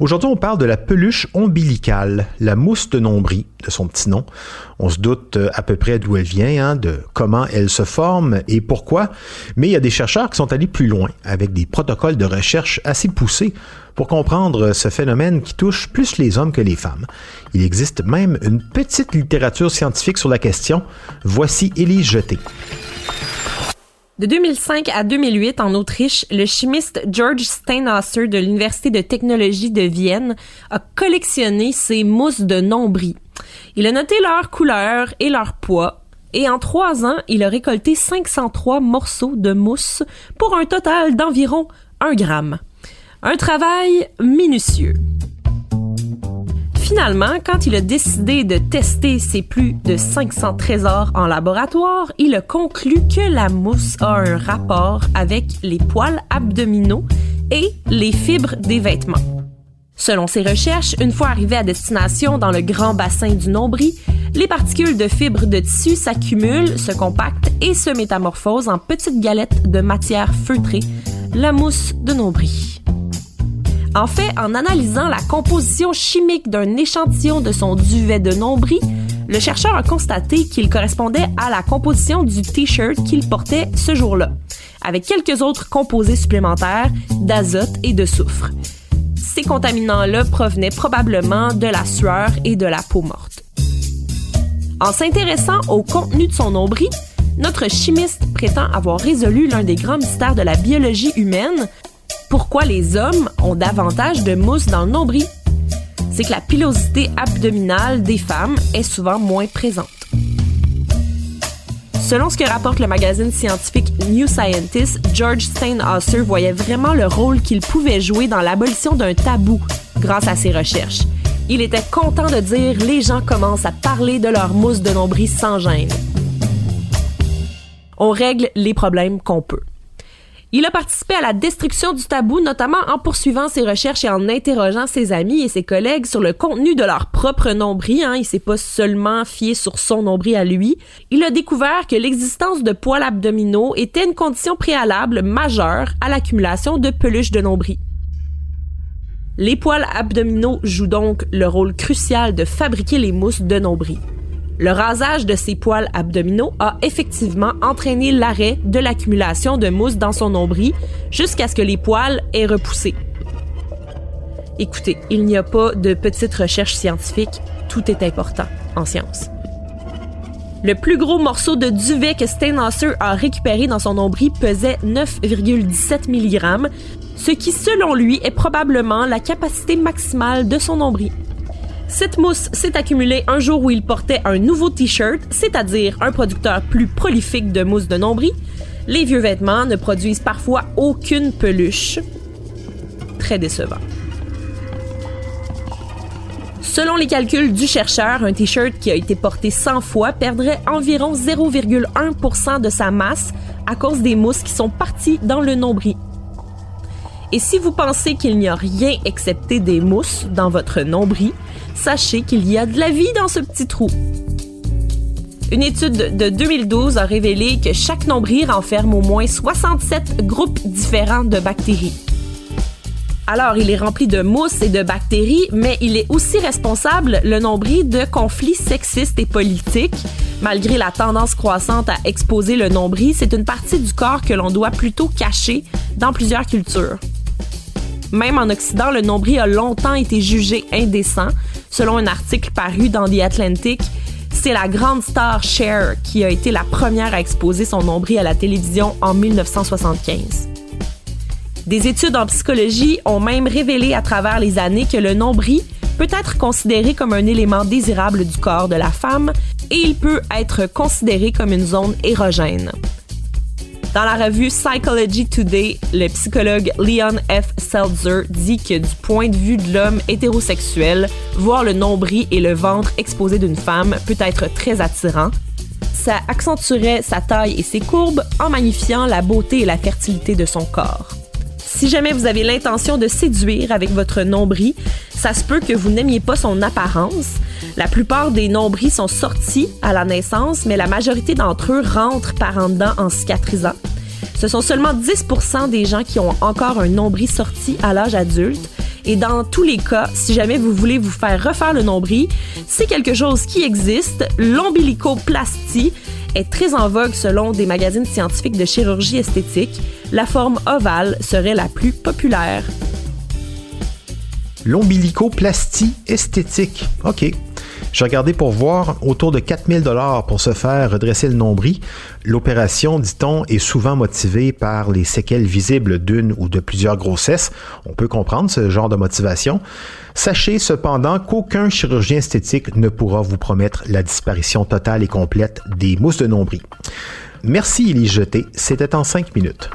Aujourd'hui, on parle de la peluche ombilicale, la mousse de nombril, de son petit nom. On se doute euh, à peu près d'où elle vient, hein, de comment elle se forme et pourquoi. Mais il y a des chercheurs qui sont allés plus loin, avec des protocoles de recherche assez poussés pour comprendre ce phénomène qui touche plus les hommes que les femmes. Il existe même une petite littérature scientifique sur la question. Voici Élise Jeté. De 2005 à 2008, en Autriche, le chimiste George Steinhauser de l'Université de technologie de Vienne a collectionné ces mousses de nombris. Il a noté leur couleur et leur poids, et en trois ans, il a récolté 503 morceaux de mousse pour un total d'environ 1 gramme. Un travail minutieux. Finalement, quand il a décidé de tester ses plus de 500 trésors en laboratoire, il a conclu que la mousse a un rapport avec les poils abdominaux et les fibres des vêtements. Selon ses recherches, une fois arrivé à destination dans le grand bassin du nombril, les particules de fibres de tissu s'accumulent, se compactent et se métamorphosent en petites galettes de matière feutrée, la mousse de nombril. En fait, en analysant la composition chimique d'un échantillon de son duvet de nombril, le chercheur a constaté qu'il correspondait à la composition du t-shirt qu'il portait ce jour-là, avec quelques autres composés supplémentaires d'azote et de soufre. Ces contaminants-là provenaient probablement de la sueur et de la peau morte. En s'intéressant au contenu de son nombril, notre chimiste prétend avoir résolu l'un des grands mystères de la biologie humaine pourquoi les hommes ont davantage de mousse dans le nombril. C'est que la pilosité abdominale des femmes est souvent moins présente. Selon ce que rapporte le magazine scientifique New Scientist, George Steinhauser voyait vraiment le rôle qu'il pouvait jouer dans l'abolition d'un tabou grâce à ses recherches. Il était content de dire les gens commencent à parler de leur mousse de nombril sans gêne. On règle les problèmes qu'on peut. Il a participé à la destruction du tabou, notamment en poursuivant ses recherches et en interrogeant ses amis et ses collègues sur le contenu de leur propre nombril. Hein. Il s'est pas seulement fié sur son nombril à lui. Il a découvert que l'existence de poils abdominaux était une condition préalable majeure à l'accumulation de peluches de nombril. Les poils abdominaux jouent donc le rôle crucial de fabriquer les mousses de nombril. Le rasage de ses poils abdominaux a effectivement entraîné l'arrêt de l'accumulation de mousse dans son nombril jusqu'à ce que les poils aient repoussé. Écoutez, il n'y a pas de petite recherche scientifique, tout est important en science. Le plus gros morceau de duvet que Steinhauser a récupéré dans son nombril pesait 9,17 mg, ce qui selon lui est probablement la capacité maximale de son nombril. Cette mousse s'est accumulée un jour où il portait un nouveau t-shirt, c'est-à-dire un producteur plus prolifique de mousse de nombril. Les vieux vêtements ne produisent parfois aucune peluche. Très décevant. Selon les calculs du chercheur, un t-shirt qui a été porté 100 fois perdrait environ 0,1% de sa masse à cause des mousses qui sont parties dans le nombril. Et si vous pensez qu'il n'y a rien excepté des mousses dans votre nombril, sachez qu'il y a de la vie dans ce petit trou. Une étude de 2012 a révélé que chaque nombril renferme au moins 67 groupes différents de bactéries. Alors, il est rempli de mousse et de bactéries, mais il est aussi responsable, le nombril, de conflits sexistes et politiques. Malgré la tendance croissante à exposer le nombril, c'est une partie du corps que l'on doit plutôt cacher dans plusieurs cultures. Même en Occident, le nombril a longtemps été jugé indécent. Selon un article paru dans The Atlantic, c'est la grande star Cher qui a été la première à exposer son nombril à la télévision en 1975. Des études en psychologie ont même révélé à travers les années que le nombril peut être considéré comme un élément désirable du corps de la femme et il peut être considéré comme une zone érogène. Dans la revue Psychology Today, le psychologue Leon F. Seltzer dit que du point de vue de l'homme hétérosexuel, voir le nombril et le ventre exposés d'une femme peut être très attirant. Ça accentuerait sa taille et ses courbes en magnifiant la beauté et la fertilité de son corps. Si jamais vous avez l'intention de séduire avec votre nombril, ça se peut que vous n'aimiez pas son apparence. La plupart des nombrils sont sortis à la naissance, mais la majorité d'entre eux rentrent par en dedans en cicatrisant. Ce sont seulement 10% des gens qui ont encore un nombril sorti à l'âge adulte. Et dans tous les cas, si jamais vous voulez vous faire refaire le nombril, c'est quelque chose qui existe, l'ombilicoplastie est très en vogue selon des magazines scientifiques de chirurgie esthétique. La forme ovale serait la plus populaire. L'ombilicoplastie esthétique. OK. J'ai regardé pour voir autour de 4000 dollars pour se faire redresser le nombril. L'opération, dit-on, est souvent motivée par les séquelles visibles d'une ou de plusieurs grossesses. On peut comprendre ce genre de motivation. Sachez cependant qu'aucun chirurgien esthétique ne pourra vous promettre la disparition totale et complète des mousses de nombril. Merci, est jeté. C'était en cinq minutes.